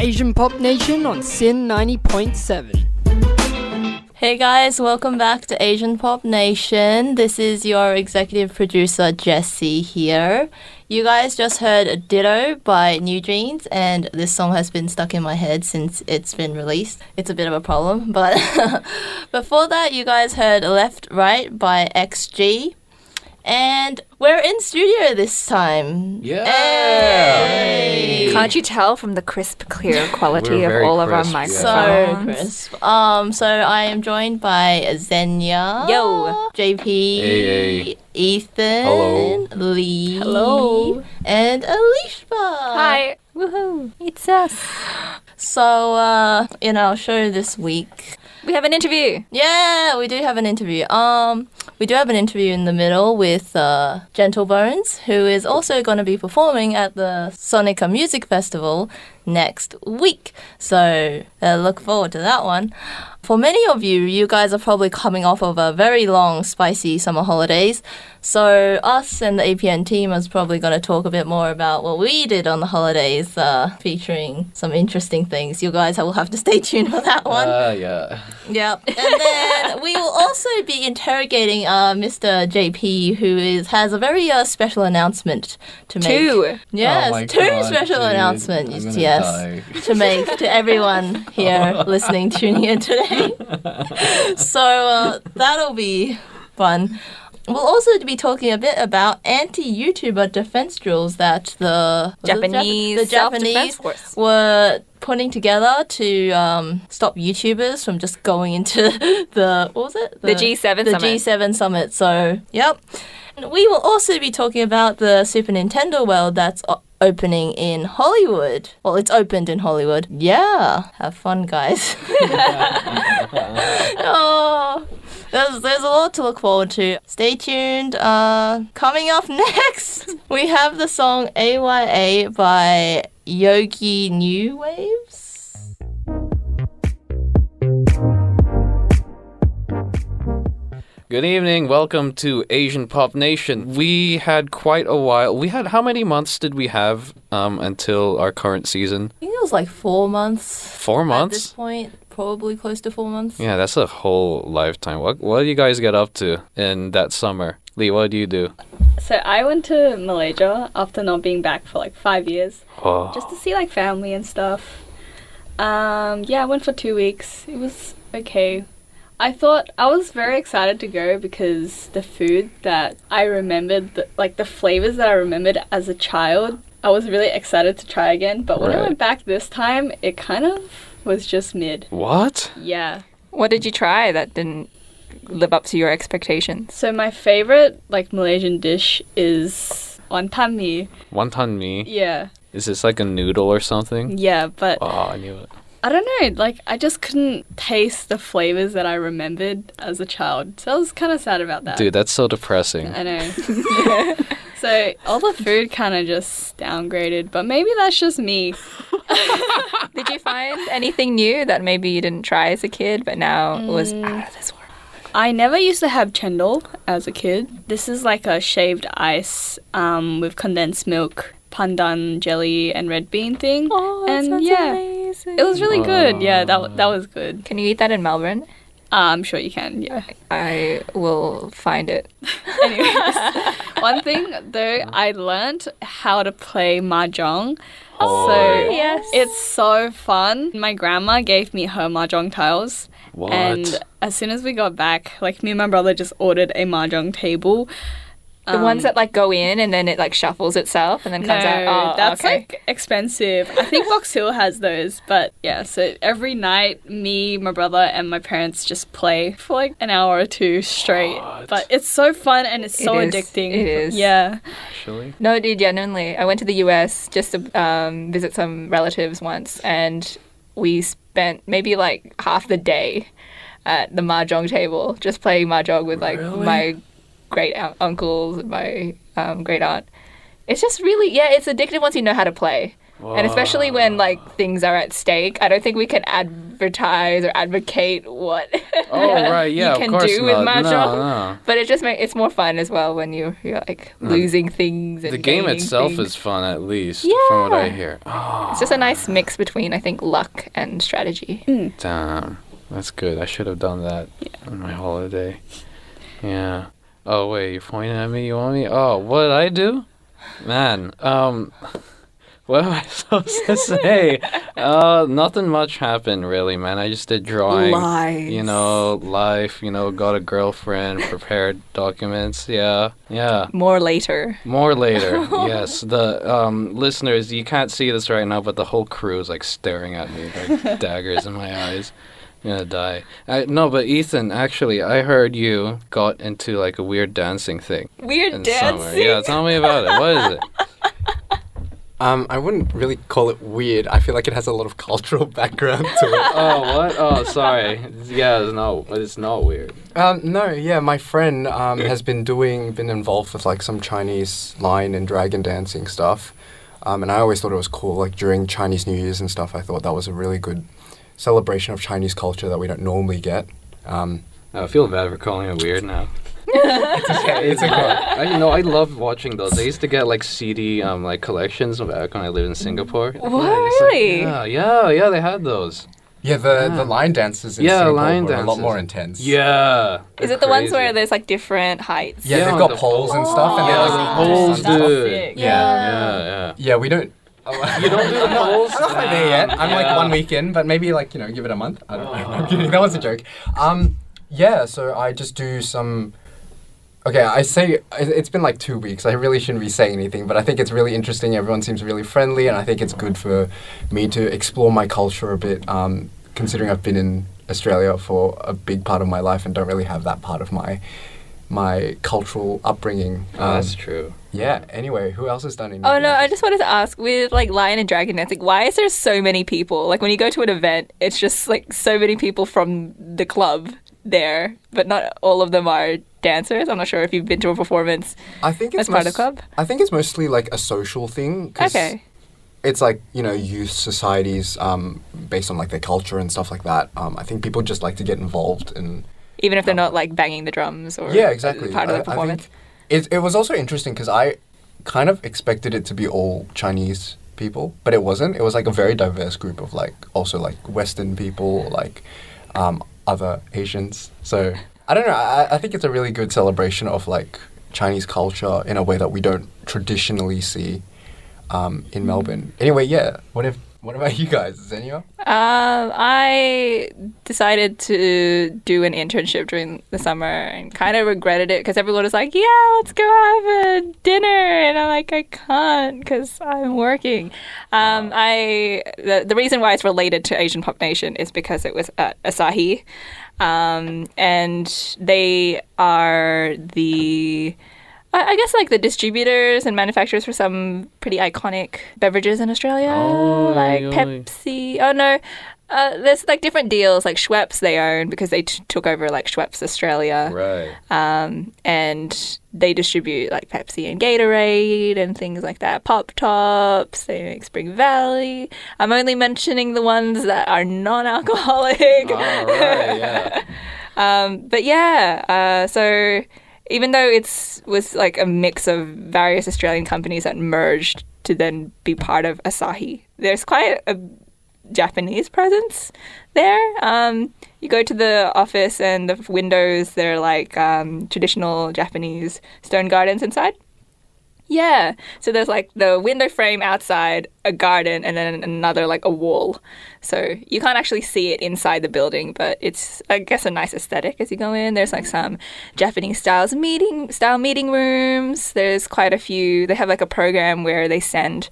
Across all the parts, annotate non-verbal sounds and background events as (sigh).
Asian Pop Nation on SYN 90.7. Hey guys, welcome back to Asian Pop Nation. This is your executive producer Jesse here. You guys just heard Ditto by NewJeans, and this song has been stuck in my head since it's been released. It's a bit of a problem, but (laughs) before that, you guys heard Left Right by XG. And we're in studio this time. Yeah. Hey. Can't you tell from the crisp, clear (laughs) quality of very all of our microphones? yeah. So crisp. Um, so I am joined by Zenya. Yo. JP. Hey, hey. Ethan. Hello. Lee. Hello. And Alishba. Hi. Woohoo. It's us. So, uh, in our show this week, We have an interview. yeah, we do have an interview. Um, we do have an interview in the middle with uh, Gentle Bones, who is also going to be performing at the Sonica Music Festival next week. So uh, look forward to that one. For many of you, you guys are probably coming off of a very long, spicy summer holidays. So us and the APN team is probably going to talk a bit more about what we did on the holidays, uh, featuring some interesting things. You guys will have to stay tuned for that one. Uh, yeah. Yep. And then (laughs) we will also be interrogating uh, Mr. JP, who is has a very uh, special announcement to make. Two. Yes, Oh my two God, special dude. announcements. I'm Yes, die. to make to everyone (laughs) here listening, tuning in today. (laughs) so uh, that'll be fun. We'll also be talking a bit about anti-YouTuber defense drills that the was it Jap- Japanese the self-defense Japanese force. were putting together to um, stop YouTubers from just going into (laughs) the what was it The G7 the summit. G7 summit. So yep, and we will also be talking about the Super Nintendo World that's opening in Hollywood. Well, it's opened in Hollywood. Yeah, have fun, guys. (laughs) oh. There's, there's a lot to look forward to. Stay tuned. Uh, coming up (laughs) next, we have the song AYA by Yogee New Waves. Good evening. Welcome to Asian Pop Nation. We had quite a while. We had how many months did we have um, until our current season? I think it was like four months. Four months. At this months. point, probably close to four months. Yeah, that's a whole lifetime. What What do you guys get up to in that summer? Lee, what do you do? So I went to Malaysia after not being back for like five years, Oh, just to see like family and stuff. Um, yeah, I went for two weeks. It was okay. I thought I was very excited to go because the food that I remembered, the, like the flavors that I remembered as a child, I was really excited to try again. But when I went back this time, it kind of was just mid. what? Yeah. What did you try that didn't live up to your expectations? So my favorite like Malaysian dish is wonton mee. Wonton mee? Yeah. Is this like a noodle or something? Yeah, but Oh, I knew it. I don't know, like I just couldn't taste the flavors that I remembered as a child. So I was kind of sad about that. Dude, that's so depressing. I know. (laughs) so all the food kind of just downgraded, but maybe that's just me. (laughs) Did you find anything new that maybe you didn't try as a kid, but now was out of this world? I never used to have chendol as a kid. This is like a shaved ice um, with condensed milk, pandan jelly, and red bean thing. Oh, and yeah, it was really good. Yeah, that that was good. Can you eat that in Melbourne? Uh, I'm sure you can. Yeah. I will find it. (laughs) Anyways, one thing though, I learned how to play mahjong. Oh, so yes. it's so fun. My grandma gave me her mahjong tiles, What? and as soon as we got back, like me and my brother just ordered a mahjong table. The ones that like go in and then it like shuffles itself and then comes no, out. Oh, that's okay. like expensive. I think Box Hill has those, but yeah. So every night, me, my brother, and my parents just play for like an hour or two straight. What? But it's so fun and it's so It is. addicting. It is. Yeah. Actually? No, dude, genuinely. I went to the US just to um, visit some relatives once, and we spent maybe like half the day at the mahjong table, just playing mahjong with like Really? my great un- uncles and my um, great aunt. It's just really, yeah, it's addictive once you know how to play. And especially when like things are at stake, I don't think we can advertise or advocate what Oh (laughs) right, yeah, you of can course do with not. mahjong. No, no. But it just makes it's more fun as well when you you're like losing things. And The game itself things. is fun, at least from what I hear. Oh, It's just a nice mix between I think luck and strategy. damn, that's good. I should have done that on my holiday. Yeah. Oh wait, you're pointing at me. You want me? Oh, what did I do? Man, um, (laughs) what am I (laughs) supposed to say? uh, nothing much happened really, man. I just did drawing. Lies. You know, life. You know, got a girlfriend, prepared documents. Yeah, yeah. More later. More later, (laughs) yes. The um, listeners, you can't see this right now, but the whole crew is like staring at me, like daggers in my eyes. I'm gonna die. I, no, but Ethan, actually, I heard you got into like a weird dancing thing Weird in summer. dancing. Yeah, tell me about it. What is it? (laughs) Um, I wouldn't really call it weird. I feel like it has a lot of cultural (laughs) background to it. (laughs) Oh, what? Oh, sorry. Yeah, it's not. It's not weird. Um, no, yeah, my friend um, has been doing, been involved with like some Chinese lion and dragon dancing stuff, um, and I always thought it was cool. Like during Chinese New Year's and stuff, I thought that was a really good celebration of Chinese culture that we don't normally get. Um, I feel bad for calling it weird now. okay, (laughs) it's okay. I, you know, I love watching those. I used to get like CD um like collections back when I lived in Singapore. What, Yeah, it's like- really? yeah, yeah, yeah. They had those. Yeah, the the line dances in Yeah, Singapore line were a lot more intense. Yeah. Is they're it the ones where there's like different heights? Yeah, Yeah, they've got the- poles and stuff, and Yeah, they're like poles, dude. Sick. Yeah. Yeah, yeah. Yeah, we don't. (laughs) You don't do the poles? I'm not quite there yet. I'm like one week in, but maybe like you know, give it a month. I don't know. I'm kidding. That was a joke. Um, yeah. So I just do some. Okay, I say it- it's been like two weeks. I really shouldn't be saying anything, but I think it's really interesting. Everyone seems really friendly, and I think it's good for me to explore my culture a bit. Um, considering I've been in Australia for a big part of my life and don't really have that part of my my cultural upbringing. Oh, that's Um, true. yeah. Anyway, who else has done anything? Oh no, I just wanted to ask with like lion and dragon dancing, why is there so many people? Like when you go to an event, it's just like so many people from the club there, but not all of them are dancers. I'm not sure if you've been to a performance. I think it's as part of most- the club? I think it's mostly like a social thing. 'cause Okay. It's like you know youth societies um, based on like their culture and stuff like that. Um, I think people just like to get involved in. Even if they're not like banging the drums or Yeah, exactly. part of the performance. It it was also interesting because I kind of expected it to be all Chinese people, but it wasn't. It was like a very diverse group of like also like Western people, like um, other Asians. So I don't know. I, I think it's a really good celebration of like Chinese culture in a way that we don't traditionally see um, in Melbourne. Anyway, yeah. What if? What about you guys, Xenia? Um, I decided to do an internship during the summer and kind of regretted it because everyone was like, "Yeah, let's go have a dinner," and I'm like, "I can't because I'm working." Um, I the the reason why it's related to Asian Pop Nation is because it was at Asahi, um, and they are the I I guess like the distributors and manufacturers for some pretty iconic beverages in Australia, Oh, like. Pepsi. Oh no, uh, there's like different deals. Like Schweppes, they own because they t- took over like Schweppes Australia, Right. um, and they distribute like Pepsi and Gatorade and things like that. Pop Tops, they make Spring Valley. I'm only mentioning the ones that are non-alcoholic. All right. Yeah. (laughs) Um, but yeah, uh, so even though it's was like a mix of various Australian companies that merged to then be part of Asahi, there's quite a Japanese presence there. Um, you go to the office and the windows, they're like um, traditional Japanese stone gardens inside. Yeah. So there's like the window frame outside, a garden, and then another like a wall. So you can't actually see it inside the building, but it's I guess a nice aesthetic as you go in. There's like some Japanese styles meeting style meeting rooms. There's quite a few. They have like a program where they send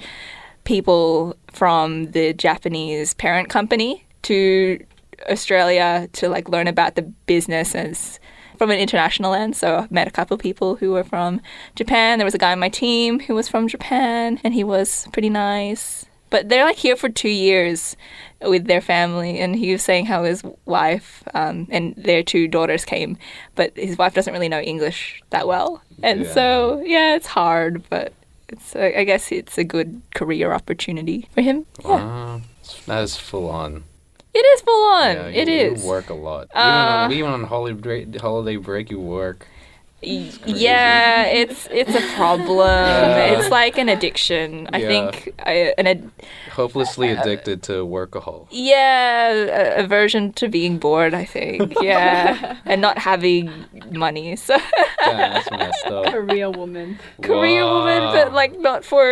people from the Japanese parent company to Australia to like learn about the businesses from an international lens. So I've met a couple of people who were from Japan. There was a guy on my team who was from Japan, and he was pretty nice. But they're like here for two years with their family, and he was saying how his wife um, and their two daughters came, but his wife doesn't really know English that well, and Yeah. so yeah, it's hard, but it's I guess it's a good career opportunity for him. Yeah, Wow. That is full on. It is full on. Yeah, it you, is. You work a lot. Uh, even, on, even on holiday break, holiday break, you work. Y- crazy. Yeah, it's it's a problem. (laughs) Yeah. It's like an addiction. I Yeah. think I, an ad- Hopelessly addicted to workahol. yeah a- aversion to being bored. I think (laughs) yeah, and not having money. So Damn, that's messed up. Korea woman. career woman, but like not for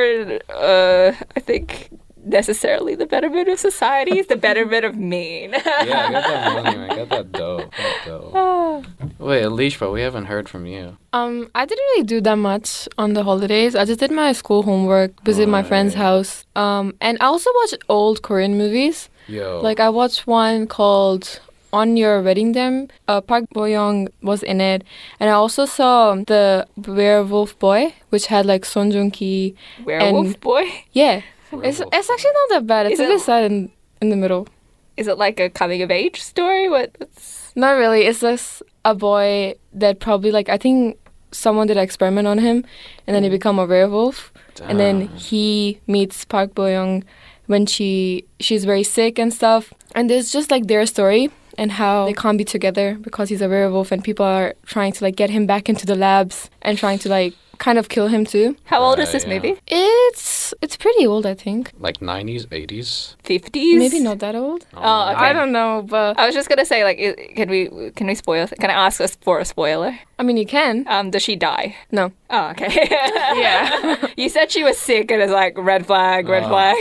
uh I think necessarily the betterment of society. It's the (laughs) betterment of me. Yeah, get that money, man. Get that dough. That (laughs) dough. Wait, Alicia, we haven't heard from you. Um, I didn't really do that much on the holidays. I just did my school homework, visit my friend's house. Um, and I also watched old Korean movies. Yo. Like I watched one called On Your Wedding Day. Uh, Park Bo Young was in it, and I also saw the Werewolf Boy, which had like Song Joong Ki. Werewolf And- boy. Yeah, it's it's actually not that bad. It's Is a it- bit sad in in the middle. Is it like a coming of age story? What? What's... Not really. It's just a boy that probably like I think someone did an experiment on him, and then he hmm. become a werewolf. And then he meets Park Bo Young when she she's very sick and stuff. And there's just like their story and how they can't be together because he's a werewolf, and people are trying to like get him back into the labs and trying to like kind of kill him too. How old is this yeah. movie? It's it's pretty old, I think. like 90s, 80s? Fifties? Maybe not that old. Oh, okay. I don't know, but I was just gonna say, like, can we can we spoil? Can I ask us for a spoiler? I mean you can. Um, does she die? No. Oh, okay. (laughs) Yeah. you said she was sick, and it's like red flag, red Oh. flag.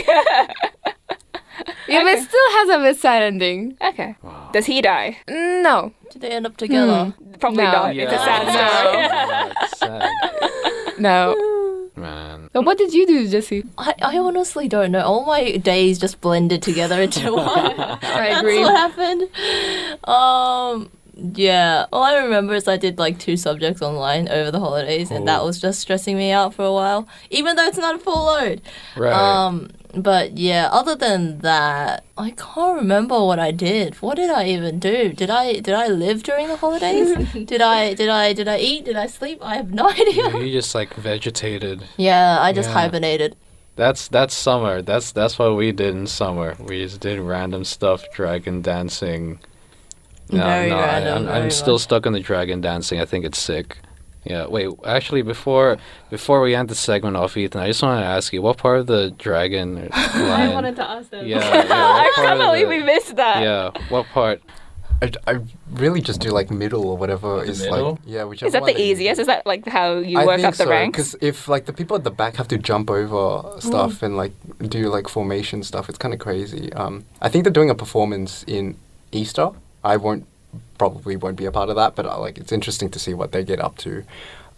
(laughs) Yeah, but it still has a bit sad ending. okay. Does he die? No. Do they end up together? Probably No. not. It's a sad story. (laughs) Yeah, that's sad. No. Man. But what did you do, Jesse? I, I honestly don't know. All my days just blended together into (laughs) one. I That's agree. what happened. Um, yeah. All I remember is I did like two subjects online over the holidays, and that Oh. was just stressing me out for a while. Even though it's not a full load. Right. Um, but yeah. Other than that, I can't remember what I did. What did I even do? Did I did I live during the holidays? (laughs) did I did I did I eat? Did I sleep? I have no (laughs) idea. you just like vegetated. Yeah, I just Yeah. hibernated. That's that's summer. That's that's what we did in summer. We just did random stuff, dragon dancing. No, Very no, I- random, I'm, I'm still stuck on the dragon dancing. I think it's sick. Yeah. Wait. Actually, before before we end the segment off, Ethan, I just want to ask you, what part of the dragon? (laughs) Or I wanted to ask them. Yeah. (laughs) yeah what I part can't believe the- we missed that. Yeah. What part? I, I really just do like middle or whatever is middle? like yeah whichever Is that the you easiest? do. Is that like how you I work think up the so, ranks? Because if like the people at the back have to jump over stuff and like do like formation stuff, it's kind of crazy. Um, I think they're doing a performance in Easter. I won't probably won't be a part of that, but uh, like it's interesting to see what they get up to.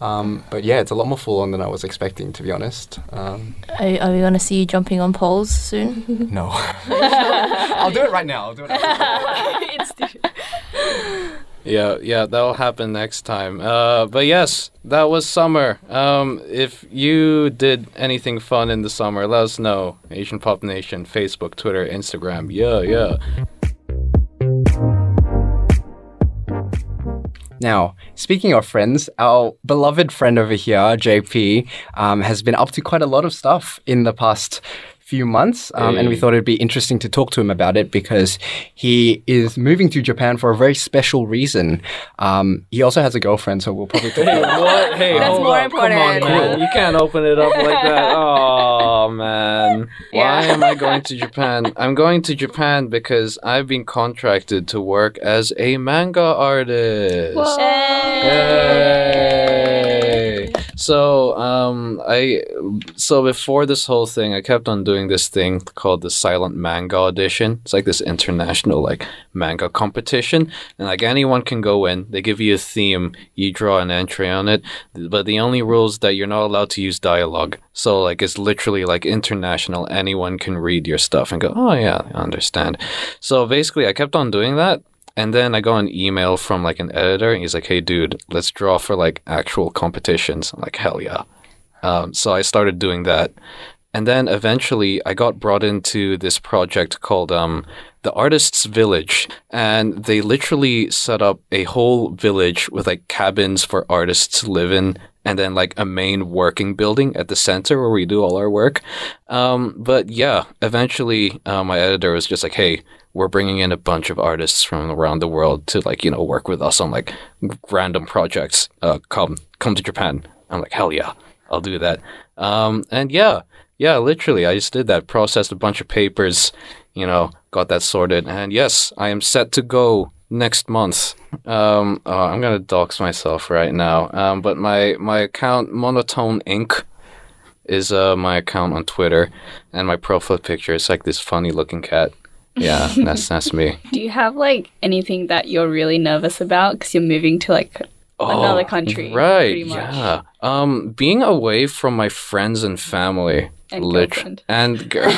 Um, but yeah, it's a lot more full on than I was expecting, to be honest. Um, Are, are we gonna see you jumping on poles soon? (laughs) no, (laughs) I'll do it right now. I'll do it. After. (laughs) Yeah, yeah, that'll happen next time. Uh, but yes, that was summer. Um, if you did anything fun in the summer, let us know. Asian Pop Nation, Facebook, Twitter, Instagram. Yeah, yeah. Now, speaking of friends, our beloved friend over here, JP, um, has been up to quite a lot of stuff in the past few months, um, and we thought it'd be interesting to talk to him about it because he is moving to Japan for a very special reason. Um, he also has a girlfriend, so we'll probably talk Hey, about what? Hey, That's more up. Come on, important. man. You can't open it up like that. (laughs) Oh, man. (laughs) Why Yeah. am I going to Japan? I'm going to Japan because I've been contracted to work as a manga artist. Yay! So, um, I so before this whole thing, I kept on doing this thing called the Silent Manga Audition. It's like this international like manga competition, and like anyone can go in. They give you a theme, you draw an entry on it, but the only rules that you're not allowed to use dialogue. So like it's literally like international. Anyone can read your stuff and go, oh yeah, I understand. So basically, I kept on doing that. And then I got an email from like an editor, and he's like, "Hey, dude, let's draw for like actual competitions." I'm like, "Hell yeah!" Um, so I started doing that, and then eventually I got brought into this project called um, the Artists Village, and they literally set up a whole village with like cabins for artists to live in. And then, like a main working building at the center where we do all our work. Um, but yeah, eventually, uh, my editor was just like, "Hey, we're bringing in a bunch of artists from around the world to like you know work with us on like random projects. Uh, come come to Japan. I'm like hell yeah, I'll do that. Um, and yeah, yeah, literally, I just did that. Processed a bunch of papers, you know, got that sorted, and yes, I am set to go next month. Um, oh, I'm gonna dox myself right now. Um, but my my account Monotone Inc. is uh my account on Twitter, and my profile picture is like this funny looking cat. Yeah, (laughs) that's that's me. Do you have like anything that you're really nervous about because you're moving to like another country? Oh, Right. pretty much. Yeah. Um, being away from my friends and family. And girlfriend. and (laughs) girl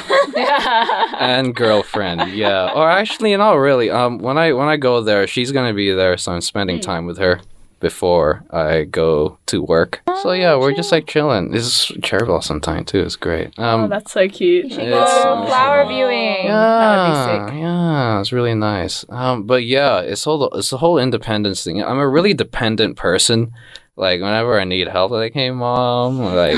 and girlfriend yeah or actually not really um when i when i go there she's gonna be there so i'm spending Hmm. time with her before i go to work so yeah we're just like chilling this is cherry blossom time too it's great Oh, um that's so cute. should It's- Oh, flower viewing. That would be yeah, it's really nice. Um, but yeah, it's all the, it's the whole independence thing. I'm a really dependent person. Like whenever I need help, like, hey mom, or, like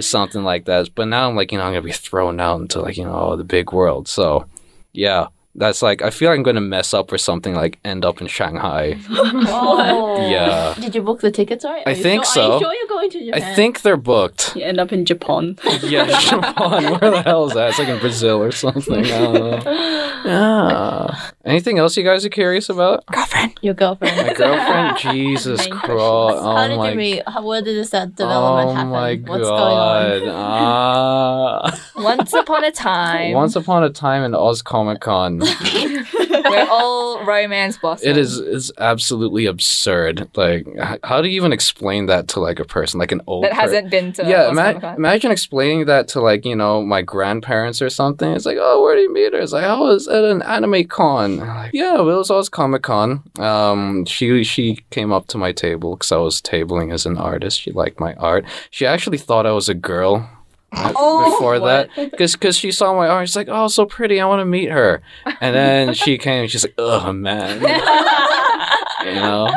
(laughs) something like that. But now I'm like, you know, I'm gonna be thrown out into like, you know, the big world. So yeah, that's like I feel like I'm gonna mess up or something like end up in Shanghai. (laughs) Oh. Yeah. Did you book the tickets already? I Are you think sure, Are so. you sure you're going to Japan? I think they're booked. You end up in Japan. (laughs) Yeah, Japan. (laughs) Where the hell is that? It's like in Brazil or something. I don't know. Yeah. Anything else you guys are curious about? Girlfriend. Your girlfriend. My girlfriend, Jesus Christ! questions. Oh How did my, you meet? How, where did this that development oh happen? my What's going on? God! Ah. Once upon a time, Once upon a time in Oz Comic Con, where all romance blossomed. it is is absolutely absurd. Like, h- how do you even explain that to like a person, like an old that per- hasn't been to. yeah, ima- imagine explaining that to like you know my grandparents or something. It's like, oh, where did you meet her? It's like, oh, I was at an anime con. Like, yeah, well, it was Oz Comic Con. Um, she she came up to my table because I was tabling as an artist. She liked my art. She actually thought I was a girl. (laughs) Oh, before that, because she saw my art, she's like, "Oh, so pretty! I want to meet her." And then she came, and she's like, "Oh man," (laughs) you know.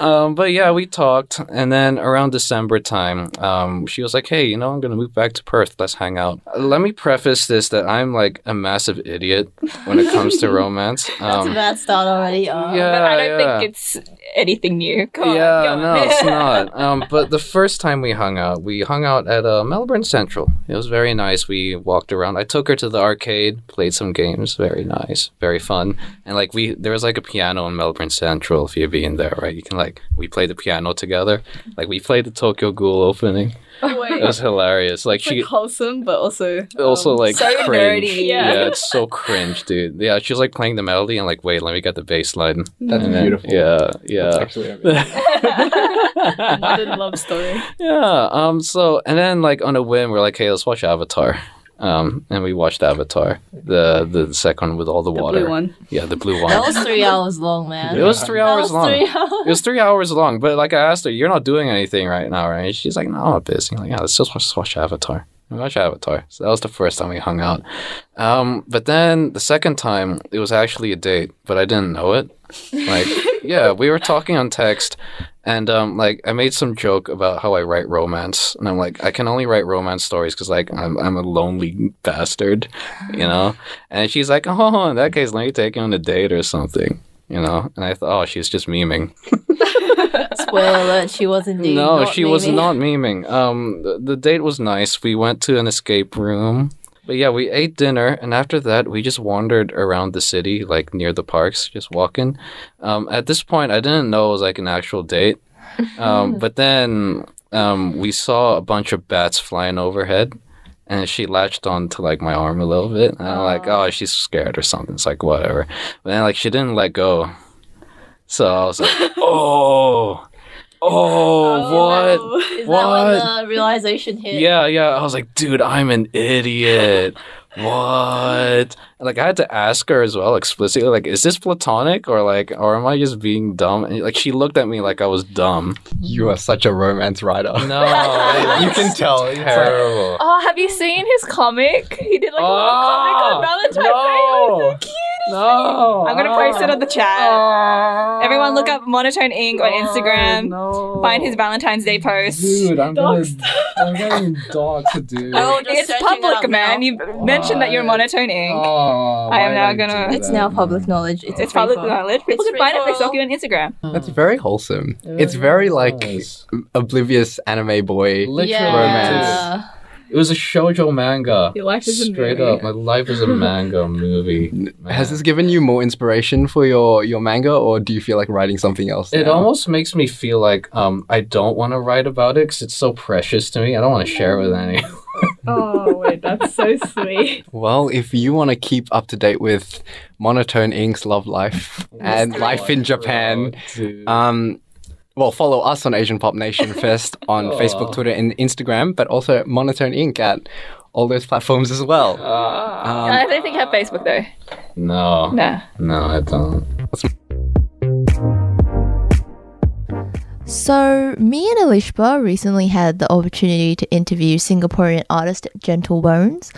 Um, but yeah, we talked, and then around December time, um, she was like, "Hey, you know, I'm gonna move back to Perth. Let's hang out." Uh, Let me preface this that I'm like a massive idiot when it comes to romance. (laughs) That's a Um, bad start already. Oh. yeah, but I don't yeah. think it's anything new. Come yeah, on. no, it's (laughs) not. Um, but the first time we hung out, we hung out at uh, Melbourne Central. It was very nice. We walked around. I took her to the arcade, played some games. Very nice, very fun. And like we, there was like a piano in Melbourne Central. If you've been there, right? You can like we played the piano together. Like we played the Tokyo Ghoul opening. Oh, wait. It was hilarious. Like It's she. like wholesome, but also also um, like so cringe. nerdy. Yeah. Yeah. it's so cringe, dude. Yeah, she's like playing the melody and like, wait, let me get the bass line. That's And then- beautiful. Yeah, yeah. That's actually modern (laughs) love story. Yeah. Um. So and then like on a whim, we're like, hey, let's watch Avatar. Um. And we watched Avatar, the the second with all the, The water. blue one. Yeah, the blue one. That was three hours long, man. It was three That hours was long. three hours. It was three hours long. But like I asked her, you're not doing anything right now, right? She's like, no, I'm not busy. I'm like, yeah, let's just watch, watch Avatar. We watch Avatar. So that was the first time we hung out. Um. But then the second time, it was actually a date, but I didn't know it. Like, (laughs) yeah, we were talking on text, and um, like I made some joke about how I write romance, and I'm like, I can only write romance stories because like I'm I'm a lonely bastard, you know. And she's like, oh, in that case, let me take you on a date or something, you know. And I thought, oh, she's just memeing. (laughs) Spoiler alert, she was indeed. no, she was not memeing. Um, the, the date was nice. We went to an escape room. But yeah, we ate dinner, and after that, we just wandered around the city, like near the parks, just walking. Um, at this point, I didn't know it was like an actual date. Um, (laughs) but then um, we saw a bunch of bats flying overhead, and she latched onto like my arm a little bit. And I'm like, oh, she's scared or something. It's like whatever. But then like she didn't let go, so I was like, (laughs) oh. Oh, oh what? no. Is What? that when the realization hit? Yeah, yeah. I was like, dude, I'm an idiot. (laughs) What? Like, I had to ask her as well explicitly, like, is this platonic or like, or am I just being dumb? And like, she looked at me like I was dumb. You are such a romance writer. No, (laughs) you can tell. It's like- terrible. Oh, have you seen his comic? He did like a little comic on ah, Valentine's Day. It was so cute. No, I'm gonna post it on the chat. Everyone look up Monotone Inc. on Instagram. No. Find his Valentine's Day post. Dude, I'm gonna, I'm getting doxed, dude. Oh, It's searching it public, man. now. You mentioned that you're Monotone Inc. Oh, I am now gonna- It's now public knowledge. It's, It's public for- knowledge. People It's can find it free if they stalk you on Instagram. Hmm. That's very wholesome. It's Yeah, very like nice. oblivious anime boy. Literally, Yeah. It was a shoujo manga. Your life is a Straight movie. up, my life is a manga (laughs) movie. Has this given you more inspiration for your your manga, or do you feel like writing something else? It now? almost makes me feel like um I don't want to write about it because it's so precious to me. I don't want to share it with anyone. (laughs) Oh wait, that's so sweet. (laughs) Well, if you want to keep up to date with Monotone Inc.'s love life and life in Japan, Dude. um, well, follow us on Asian Pop Nation (laughs) first on Aw. Facebook, Twitter, and Instagram, but also Monotone Inc. at all those platforms as well. Ah. Um, I don't think I have Facebook though. no, Nah. no, I don't. So, me and Alishba recently had the opportunity to interview Singaporean artist Gentle Bones.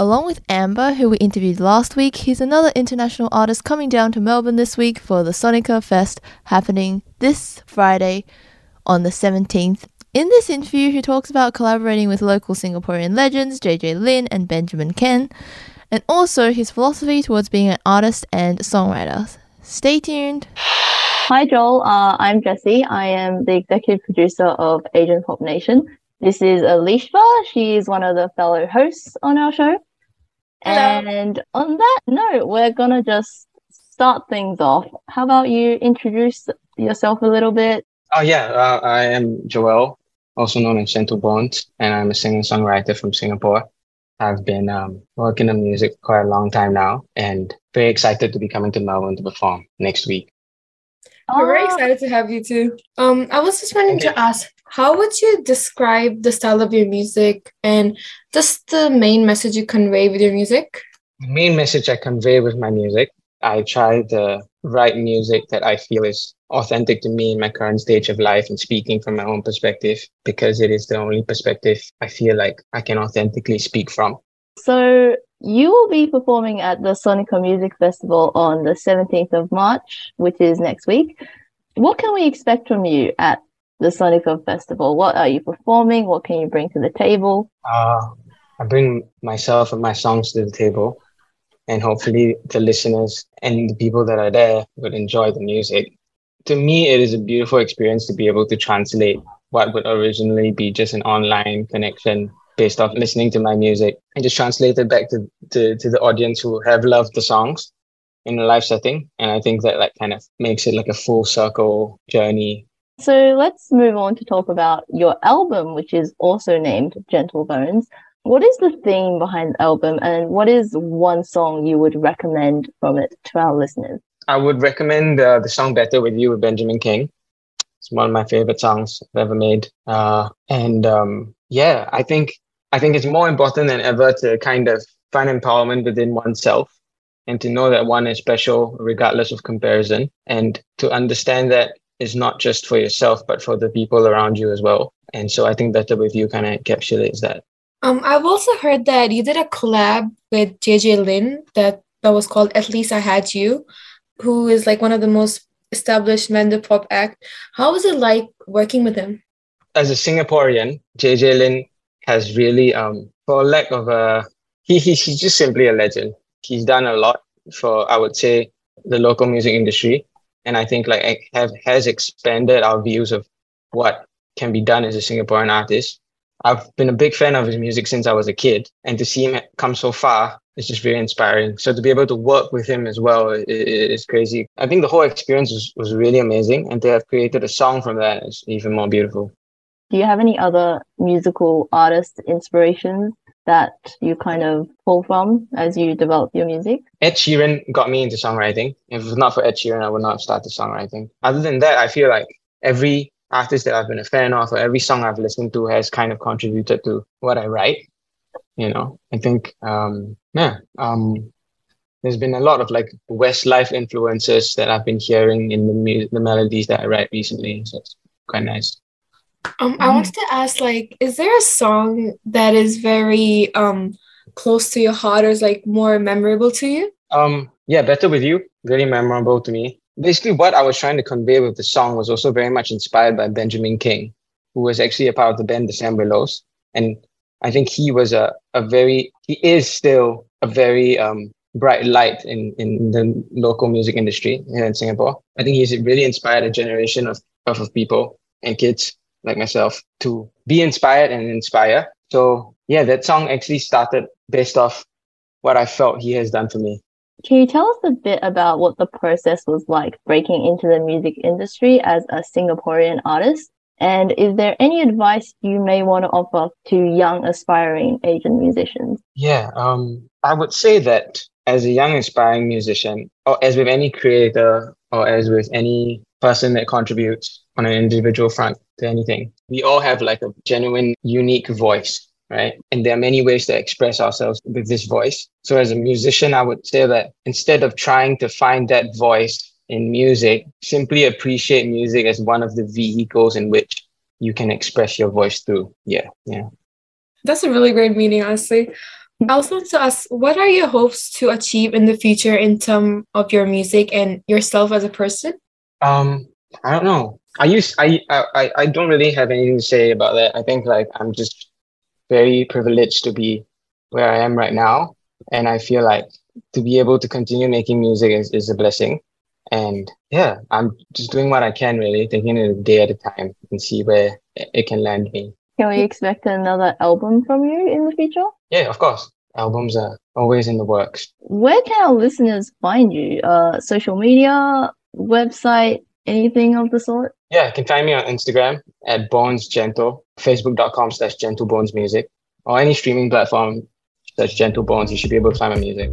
Along with Amber, who we interviewed last week, he's another international artist coming down to Melbourne this week for the Sonica Fest happening this Friday on the 17th. In this interview, he talks about collaborating with local Singaporean legends JJ Lin and Benjamin Kheng, and also his philosophy towards being an artist and songwriter. Stay tuned. Hi, Joel. Uh, I'm Jesse. I am the executive producer of Asian Pop Nation. This is Alishba. She is one of the fellow hosts on our show. And on that note, we're going to just start things off. How about you introduce yourself a little bit? Oh yeah, uh, I am Joel, also known as Gentle Bones, and I'm a singer-songwriter from Singapore. I've been um, working in music for quite a long time now, and very excited to be coming to Melbourne to perform next week. We're very Ah, excited to have you too. Um, I was just wanting Okay. to ask, how would you describe the style of your music and just the main message you convey with your music? The main message I convey with my music, I try to write music that I feel is authentic to me in my current stage of life and speaking from my own perspective because it is the only perspective I feel like I can authentically speak from. So you will be performing at the Sonica Music Festival on the 17th of March, which is next week. What can we expect from you at the Sonica Festival? What are you performing? What can you bring to the table? Uh, I bring myself and my songs to the table, and hopefully the listeners and the people that are there would enjoy the music. To me, it is a beautiful experience to be able to translate what would originally be just an online connection based off listening to my music and just translate it back to, to, to the audience who have loved the songs in a live setting. And I think that like kind of makes it like a full circle journey So let's move on to talk about your album, which is also named Gentle Bones. What is the theme behind the album, and what is one song you would recommend from it to our listeners? I would recommend uh, the song "Better with You" with Benjamin Kheng. It's one of my favorite songs I've ever made. Uh, and um, yeah, I think I think it's more important than ever to kind of find empowerment within oneself and to know that one is special regardless of comparison, and to understand that it's not just for yourself but for the people around you as well. And so I think "Better with You" kind of encapsulates that. Um, I've also heard that you did a collab with JJ Lin that that was called At Least I Had You, who is like one of the most established Mandopop act. How was it like working with him? as a Singaporean, JJ Lin has really, um, for lack of a, he, he, he's just simply a legend. He's done a lot for, I would say, the local music industry. And I think like have has expanded our views of what can be done as a Singaporean artist. I've been a big fan of his music since I was a kid, and to see him come so far is just very inspiring. So to be able to work with him as well i- i- is crazy. I think the whole experience was, was really amazing, and to have created a song from that is even more beautiful. Do you have any other musical artist inspirations that you kind of pull from as you develop your music? Ed Sheeran got me into songwriting. If it was not for Ed Sheeran, I would not have started songwriting. Other than that, I feel like every artist that I've been a fan of or every song I've listened to has kind of contributed to what I write. You know, I think um yeah, um there's been a lot of like Westlife influences that I've been hearing in the mu- the melodies that I write recently. So it's quite nice. Um, I wanted to ask, like, is there a song that is very um close to your heart or is like more memorable to you? Um, yeah, Better With You, very memorable to me. Basically, what I was trying to convey with the song was also very much inspired by Benjamin Kheng, who was actually a part of the band The Willows. And I think he was a, a very, he is still a very um, bright light in, in the local music industry here in Singapore. I think he's really inspired a generation of, of, of people and kids like myself to be inspired and inspire. So yeah, that song actually started based off what I felt he has done for me. Can you tell us a bit about what the process was like breaking into the music industry as a Singaporean artist? And is there any advice you may want to offer to young aspiring Asian musicians? Yeah, um, I would say that as a young aspiring musician, or as with any creator, or as with any person that contributes on an individual front to anything, we all have like a genuine, unique voice right? And there are many ways to express ourselves with this voice. So as a musician, I would say that instead of trying to find that voice in music, simply appreciate music as one of the vehicles in which you can express your voice through. Yeah, yeah. That's a really great meaning, honestly. I also want to ask, what are your hopes to achieve in the future in terms of your music and yourself as a person? Um, I don't know. I use I I I don't really have anything to say about that. I think like I'm just very privileged to be where I am right now. And I feel like to be able to continue making music is, is a blessing. And yeah, I'm just doing what I can really, taking it a day at a time and see where it can land me. Can we expect another album from you in the future? Yeah, of course. Albums are always in the works. Where can our listeners find you? Uh, social media, website, anything of the sort? Yeah, you can find me on Instagram at Bones Gentle, facebook.com slash Gentle Bones Music, or any streaming platform such Gentle Bones. You should be able to find my music.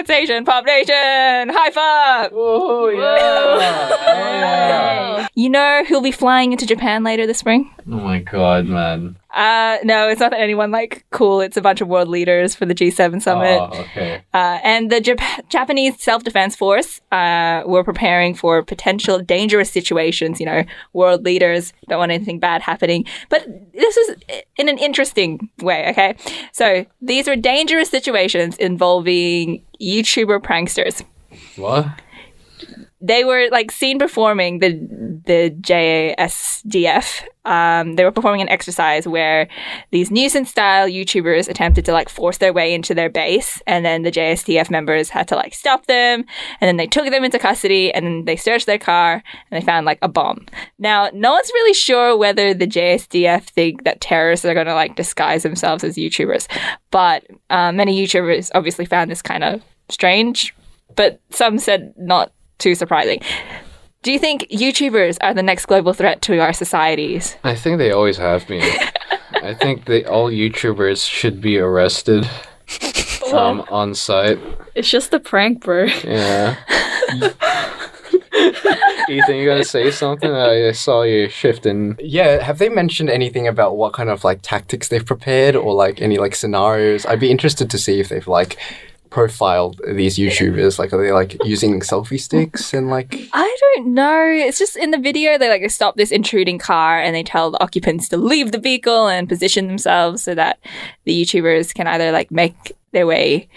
It's Asian Pop Nation! High five! Oh, yeah. You know who'll be flying into Japan later this spring? Oh my god, man. Uh, no, it's not anyone like cool. It's a bunch of world leaders for the G7 summit. Oh, okay. Uh, and the Jap- Japanese Self Defense Force uh, were preparing for potential dangerous situations. You know, world leaders don't want anything bad happening. But this is in an interesting way, okay? So these were dangerous situations involving YouTuber pranksters. What? They were like seen performing the the JSDF. Um, they were performing an exercise where these nuisance style YouTubers attempted to like force their way into their base, and then the JSDF members had to like stop them, and then they took them into custody, and then they searched their car, and they found like a bomb. Now, no one's really sure whether the JSDF think that terrorists are going to like disguise themselves as YouTubers, but uh, many YouTubers obviously found this kind of strange. But some said not too surprising. Do you think YouTubers are the next global threat to our societies? I think they always have been. (laughs) I think they all YouTubers should be arrested (laughs) um, on site. It's just a prank, bro. Yeah. (laughs) Ethan, you're gonna say something? I saw you shifting. Yeah, have they mentioned anything about what kind of like tactics they've prepared or like any like scenarios? I'd be interested to see if they've like profiled these YouTubers? Like, are they like using selfie sticks and like? I don't know. It's just in the video they like stop this intruding car and they tell the occupants to leave the vehicle and position themselves so that the YouTubers can either like make their way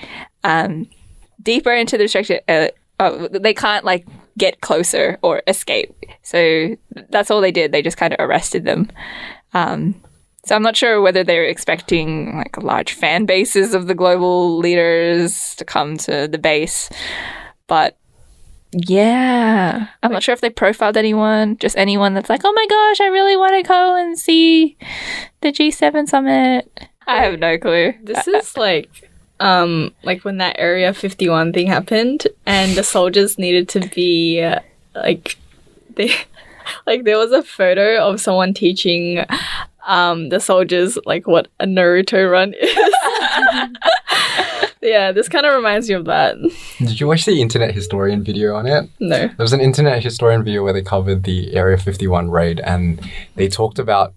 um, deeper into the restricted. Uh, uh, they can't like get closer or escape. So that's all they did. They just kind of arrested them. Um, so I'm not sure whether they're expecting like large fan bases of the global leaders to come to the base, but yeah, I'm not sure if they profiled anyone, just anyone that's like, oh my gosh, I really want to go and see the G7 summit. I have no clue. This is like um like when that area 51 thing happened and the soldiers needed to be uh, like they (laughs) like there was a photo of someone teaching um, the soldiers like what a Naruto run is. (laughs) yeah, this kind of reminds me of that. Did you watch the Internet Historian video on it? No. There was an Internet Historian video where they covered the Area 51 raid and they talked about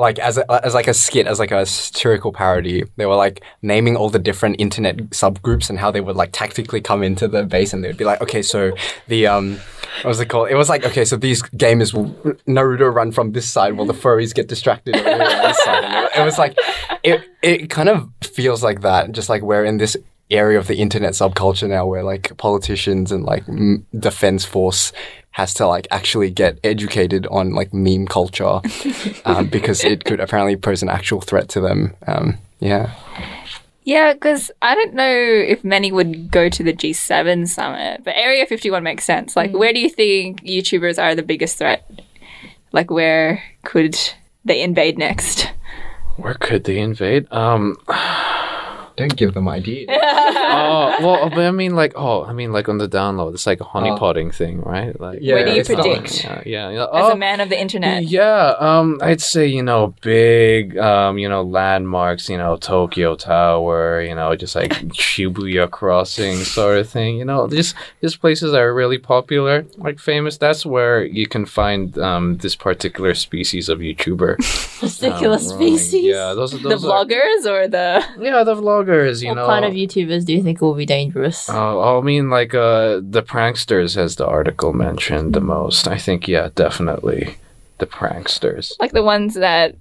like as a, as like a skit as like a satirical parody they were like naming all the different internet subgroups and how they would like tactically come into the base and they would be like okay so the um what was it called? It was like okay so these gamers will naruto run from this side while the furries get distracted this side. It, it was like it it kind of feels like that just like we're in this area of the internet subculture now where like politicians and like m- defense force has to like actually get educated on like meme culture (laughs) um, because it could apparently pose an actual threat to them. Um, yeah. Yeah, because I don't know if many would go to the G7 summit, but Area 51 makes sense. Like, where do you think YouTubers are the biggest threat? Like, where could they invade next? Where could they invade? Um, Don't give them ideas. (laughs) oh well, but I mean, like, oh, I mean, like on the download, it's like a honeypotting thing, right? Like, Yeah, Where do you it's not- predict? yeah, yeah, yeah. As Oh, a man of the internet. Yeah, um, I'd say you know big, um, you know landmarks, you know Tokyo Tower, you know just like (laughs) Shibuya Crossing sort of thing. You know, these just places are really popular, like famous. That's where you can find um this particular species of YouTuber. (laughs) Particular um, species. Yeah, those are The those are, vloggers or the. yeah the vloggers. You what know, kind of YouTubers do you think will be dangerous? Oh, I mean, like uh, the pranksters, as the article mentioned the most. I think, yeah, definitely the pranksters. Like the ones that.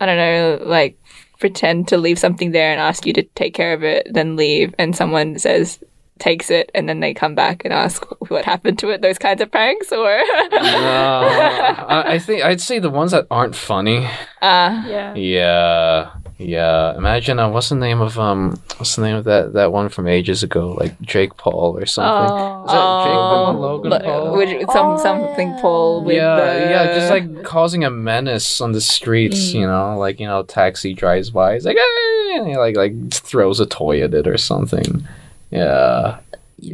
I don't know, like pretend to leave something there and ask you to take care of it, then leave, and someone says, takes it, and then they come back and ask what happened to it. Those kinds of pranks, or. Uh, I, I think I'd say the ones that aren't funny. (laughs) uh, Yeah. Yeah, yeah. Imagine uh, what's the name of um, what's the name of that that one from ages ago, like Jake Paul or something. Oh. Is that Jake Oh, Logan but- Paul? with some Oh, something yeah. Paul with yeah, the, yeah, just like causing a menace on the streets, you know, like you know, taxi drives by, he's like, hey, he like like throws a toy at it or something. Yeah,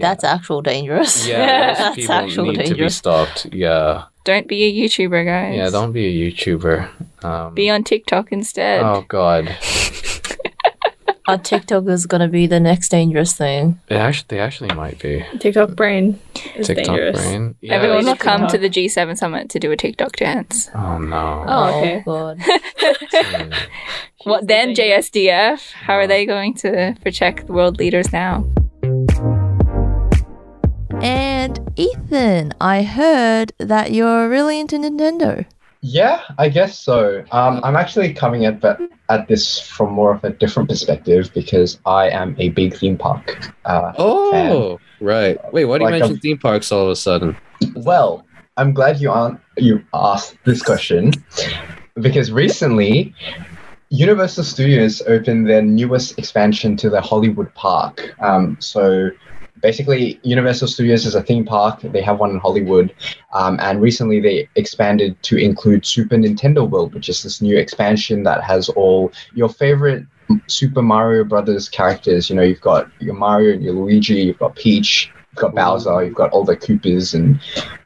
That's actual dangerous. yeah, those (laughs) That's people actual need to be stopped. Yeah, don't be a YouTuber, guys. yeah, don't be a YouTuber. Um, be on TikTok instead. oh God, (laughs) Our TikTok is gonna be the next dangerous thing. it actually, they actually might be TikTok brain is TikTok dangerous. brain. Yeah, Everyone will come to the G7 summit to do a TikTok dance. Oh no. Oh, okay. God. (laughs) What then, JSDF? How are they going to protect the world leaders now? And Ethan, I heard that you're really into Nintendo. Yeah, I guess so. Um, I'm actually coming at but at this from more of a different perspective because I am a big theme park. Uh, Oh, right. Wait, why do you Like a- mention theme parks all of a sudden? Well, I'm glad you an- you asked this question because recently Universal Studios opened their newest expansion to the Hollywood Park. Um, so basically, Universal Studios is a theme park. They have one in Hollywood, um, and recently they expanded to include Super Nintendo World, which is this new expansion that has all your favorite Super Mario Brothers characters. You know, you've got your Mario, and your Luigi, you've got Peach, you've got Bowser, you've got all the Koopas and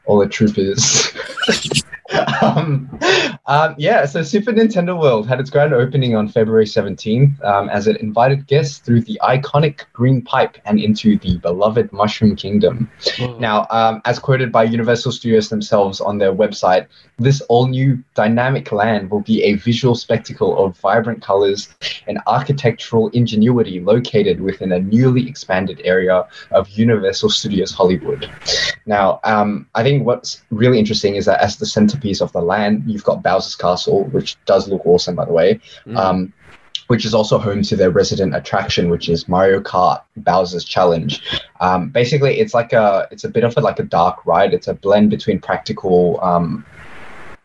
all the troopers. (laughs) (laughs) um, um, yeah, so Super Nintendo World had its grand opening on February 17th um, as it invited guests through the iconic green pipe and into the beloved Mushroom Kingdom. Now, um, as quoted by Universal Studios themselves on their website, this all new dynamic land will be a visual spectacle of vibrant colors and architectural ingenuity located within a newly expanded area of Universal Studios Hollywood. Now, um, I think what's really interesting is that as the centerpiece of the land, you've got Bowser's Castle, which does look awesome, by the way. Um, which is also home to their resident attraction, which is Mario Kart Bowser's Challenge. Um, basically, it's like a it's a bit of a like a dark ride. It's a blend between practical um,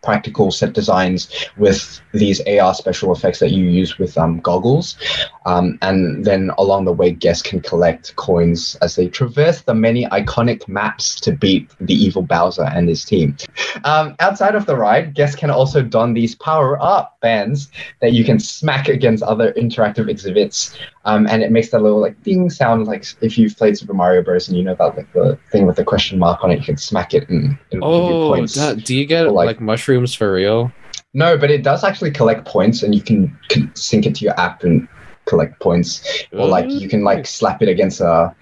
practical set designs with these AR special effects that you use with um, goggles. Um, and then along the way, guests can collect coins as they traverse the many iconic maps to beat the evil Bowser and his team. Um, outside of the ride, guests can also don these power up bands that you can smack against other interactive exhibits. Um, and it makes that little like ding sound like if you've played Super Mario Bros. and you know that like the thing with the question mark on it, you can smack it and it'll give you Oh, points. that, do you get like- like, mushrooms for real? No, but it does actually collect points, and you can, can sync it to your app and collect points, or like you can like slap it against a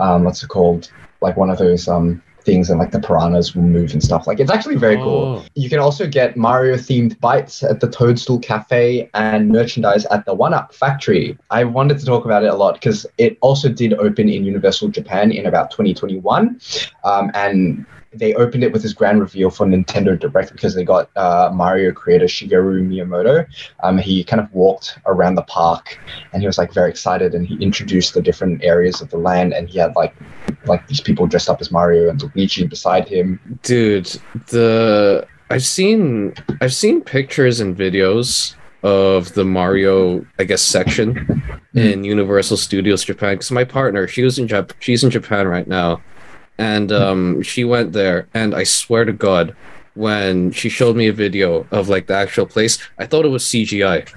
um, what's it called? Like one of those um things, and like the piranhas will move and stuff. Like it's actually very cool. Oh. You can also get Mario themed bites at the Toadstool Cafe and merchandise at the One Up Factory. I wanted to talk about it a lot because it also did open in Universal Japan in about 2021. Um, and they opened it with this grand reveal for Nintendo Direct because they got uh, Mario creator Shigeru Miyamoto. Um, he kind of walked around the park and he was like very excited and he introduced the different areas of the land and he had like like these people dressed up as Mario and Luigi beside him. Dude, the I've seen I've seen pictures and videos of the Mario, I guess, section in Universal Studios Japan. Because my partner, she was in Jap- she's in Japan right now, and um, she went there, and I swear to God, when she showed me a video of like the actual place, I thought it was CGI,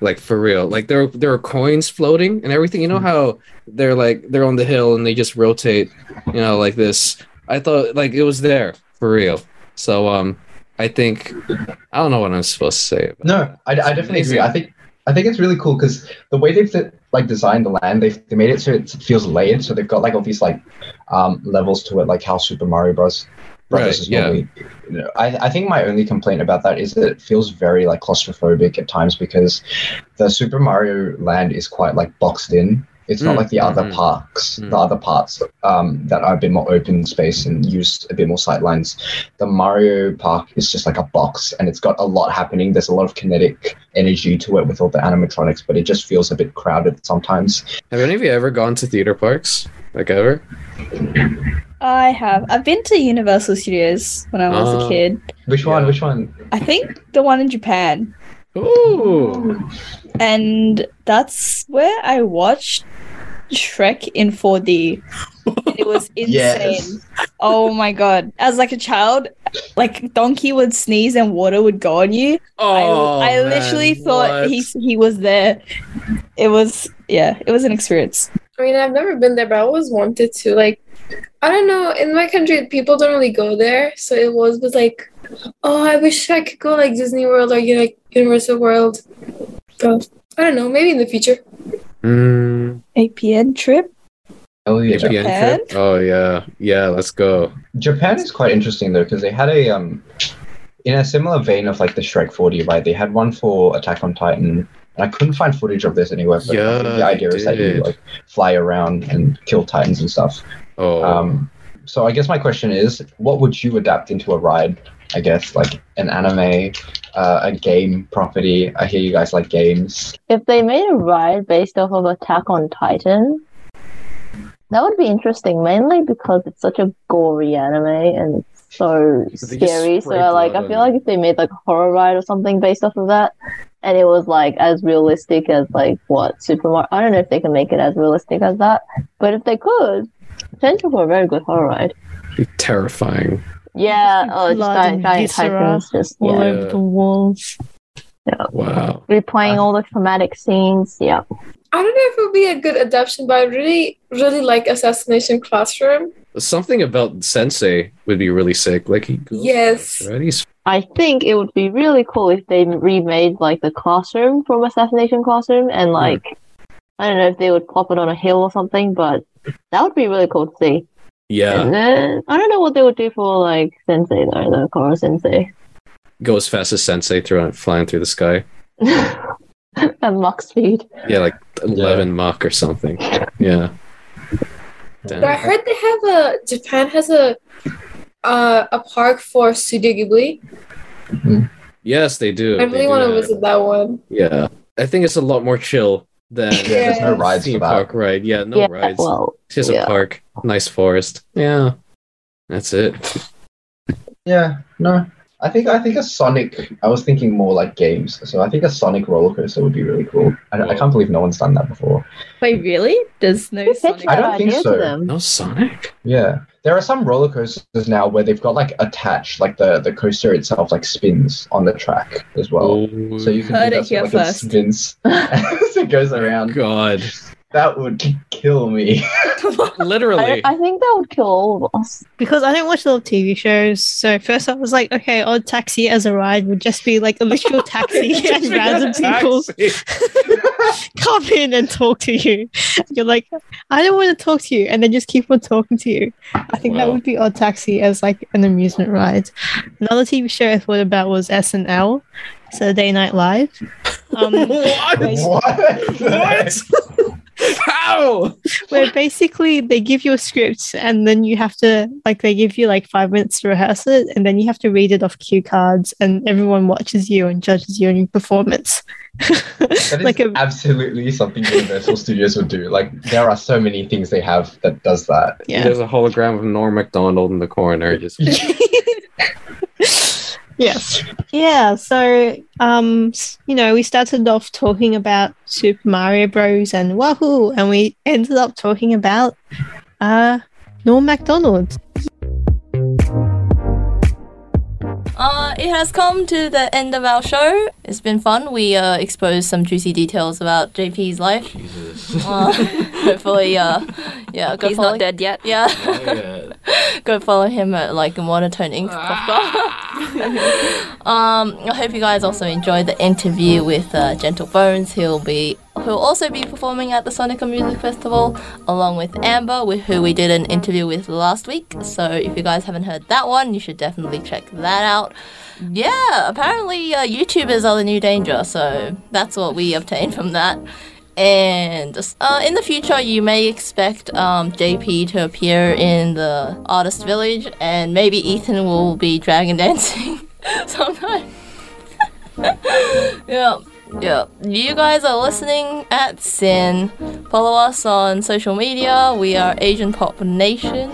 like for real. Like there there are coins floating and everything. You know how they're like they're on the hill and they just rotate, you know, like this. I thought like it was there for real. So um, I think I don't know what I'm supposed to say. No, I, I definitely agree. I think I think it's really cool because the way they've de- like designed the land, they've they made it so it feels layered. So they've got like all these like um, levels to it, like how Super Mario Bros. Right, is yeah. normally. You know, I I think my only complaint about that is that it feels very like claustrophobic at times because the Super Mario Land is quite like boxed in. It's not Mm, like the other mhm. parks, Mm. the other parts um, that are a bit more open space and use a bit more sightlines the Mario Park is just like a box and it's got a lot happening. There's a lot of kinetic energy to it with all the animatronics, but it just feels a bit crowded sometimes. Have any of you ever gone to theater parks? Like ever? I have. I've been to Universal Studios when I was Ah. a kid. Which one? Yeah. Which one? I think the one in Japan. Ooh. And that's where I watched Shrek in 4D. It was (laughs) insane. Yes. Oh my god. As like a child, like Donkey would sneeze and water would go on you. Oh, I, I literally man, thought what? he he was there. It was yeah, it was an experience. I mean, I've never been there, but I always wanted to. Like, I don't know. In my country, people don't really go there, so it was was like, oh, I wish I could go like Disney World or you know, like Universal World. But I don't know. Maybe in the future. Mm, APN trip. Oh yeah. APN Japan? trip? Oh yeah, yeah. Let's go. Japan is quite interesting though because they had a um in a similar vein of like the Shrek 4D, right? They had one for Attack on Titan. And I couldn't find footage of this anywhere, but Yeah, the idea is that you like fly around and kill titans and stuff. Oh, Um, so I guess my question is, what would you adapt into a ride? I guess like an anime, uh, a game property. I hear you guys like games. If they made a ride based off of Attack on Titan, that would be interesting. Mainly because it's such a gory anime and it's so scary. So I like, I feel like if they made like a horror ride or something based off of that, and it was like as realistic as like what Super Mario. I don't know if they can make it as realistic as that, but if they could, potential for a very good horror ride. be terrifying. Yeah, oh, just blood giant, and giant viscera titans just all yeah, over the walls. Yeah. Wow. replaying all the traumatic scenes. Yeah. I don't know if it would be a good adaptation, but I really, really like Assassination Classroom. Something about Sensei would be really sick. Like he goes, Yes. right? I think it would be really cool if they remade like the classroom from Assassination Classroom and like hmm. I don't know if they would plop it on a hill or something, but that would be really cool to see. Yeah. And then I don't know what they would do for like Sensei though, the Koro Sensei. Go as fast as Sensei through flying through the sky. (laughs) At Mach speed. Yeah, like eleven Mach or something. Yeah. Damn. But I heard they have a Japan has a uh, a park for Studio Ghibli. Yes, they do. I really want to visit that one. Yeah, I think it's a lot more chill than (laughs) Yeah, there's no Yes. rides for theme that. park ride. Yeah, no yeah, rides. well, it's just yeah. a park, nice forest. Yeah, that's it. Yeah, no. I think I think a Sonic. I was thinking more like games. So I think a Sonic roller coaster would be really cool. I, I can't believe no one's done that before. Wait, really? There's no Sonic. I don't think so. to them? No Sonic. Yeah, there are some roller coasters now where they've got like attached, like the the coaster itself like spins on the track as well. Oh, So you can Heard do it that, so, here like first. it spins (laughs) as it goes around. God. That would kill me. (laughs) Literally. I, I think that would kill all of us. because I don't watch a lot of TV shows. So first I was like, okay, odd taxi as a ride would just be like a literal (laughs) taxi and random people (laughs) come in and talk to you. You're like, I don't want to talk to you, and then just keep on talking to you. I think that would be odd taxi as like an amusement ride. Another TV show I thought about was SNL, Saturday Night Live. Um, what? what? What? How? where basically they give you a script and then you have to like they give you like five minutes to rehearse it and then you have to read it off cue cards and everyone watches you and judges you on your performance (laughs) That is like a absolutely something Universal Studios would do. Like there are so many things they have that does that. yeah There's a hologram of Norm Macdonald in the corner. Just (laughs) (laughs) yes. Yeah so um you know we started off talking about super mario bros. and wahoo and we ended up talking about uh norm macdonald Uh, it has come to the end of our show. It's been fun. We uh, exposed some juicy details about JP's life. Jesus. Uh, (laughs) hopefully, uh, yeah, go He's follow. not dead yet. Yeah, Yeah. (laughs) go follow him at like Monotone Ink. (laughs) um, I hope you guys also enjoyed the interview with uh, Gentle Bones. He'll be who'll also be performing at the Sonica Music Festival along with Amber, with who we did an interview with last week. So if you guys haven't heard that one, you should definitely check that out. Yeah, apparently uh, YouTubers are the new danger, so that's what we obtained from that. And uh, in the future, you may expect um, JP to appear in the Artist Village, and maybe Ethan will be dragon dancing (laughs) sometime. (laughs) yeah, yeah. You guys are listening at SYN. Follow us on social media. We are Asian Pop Nation.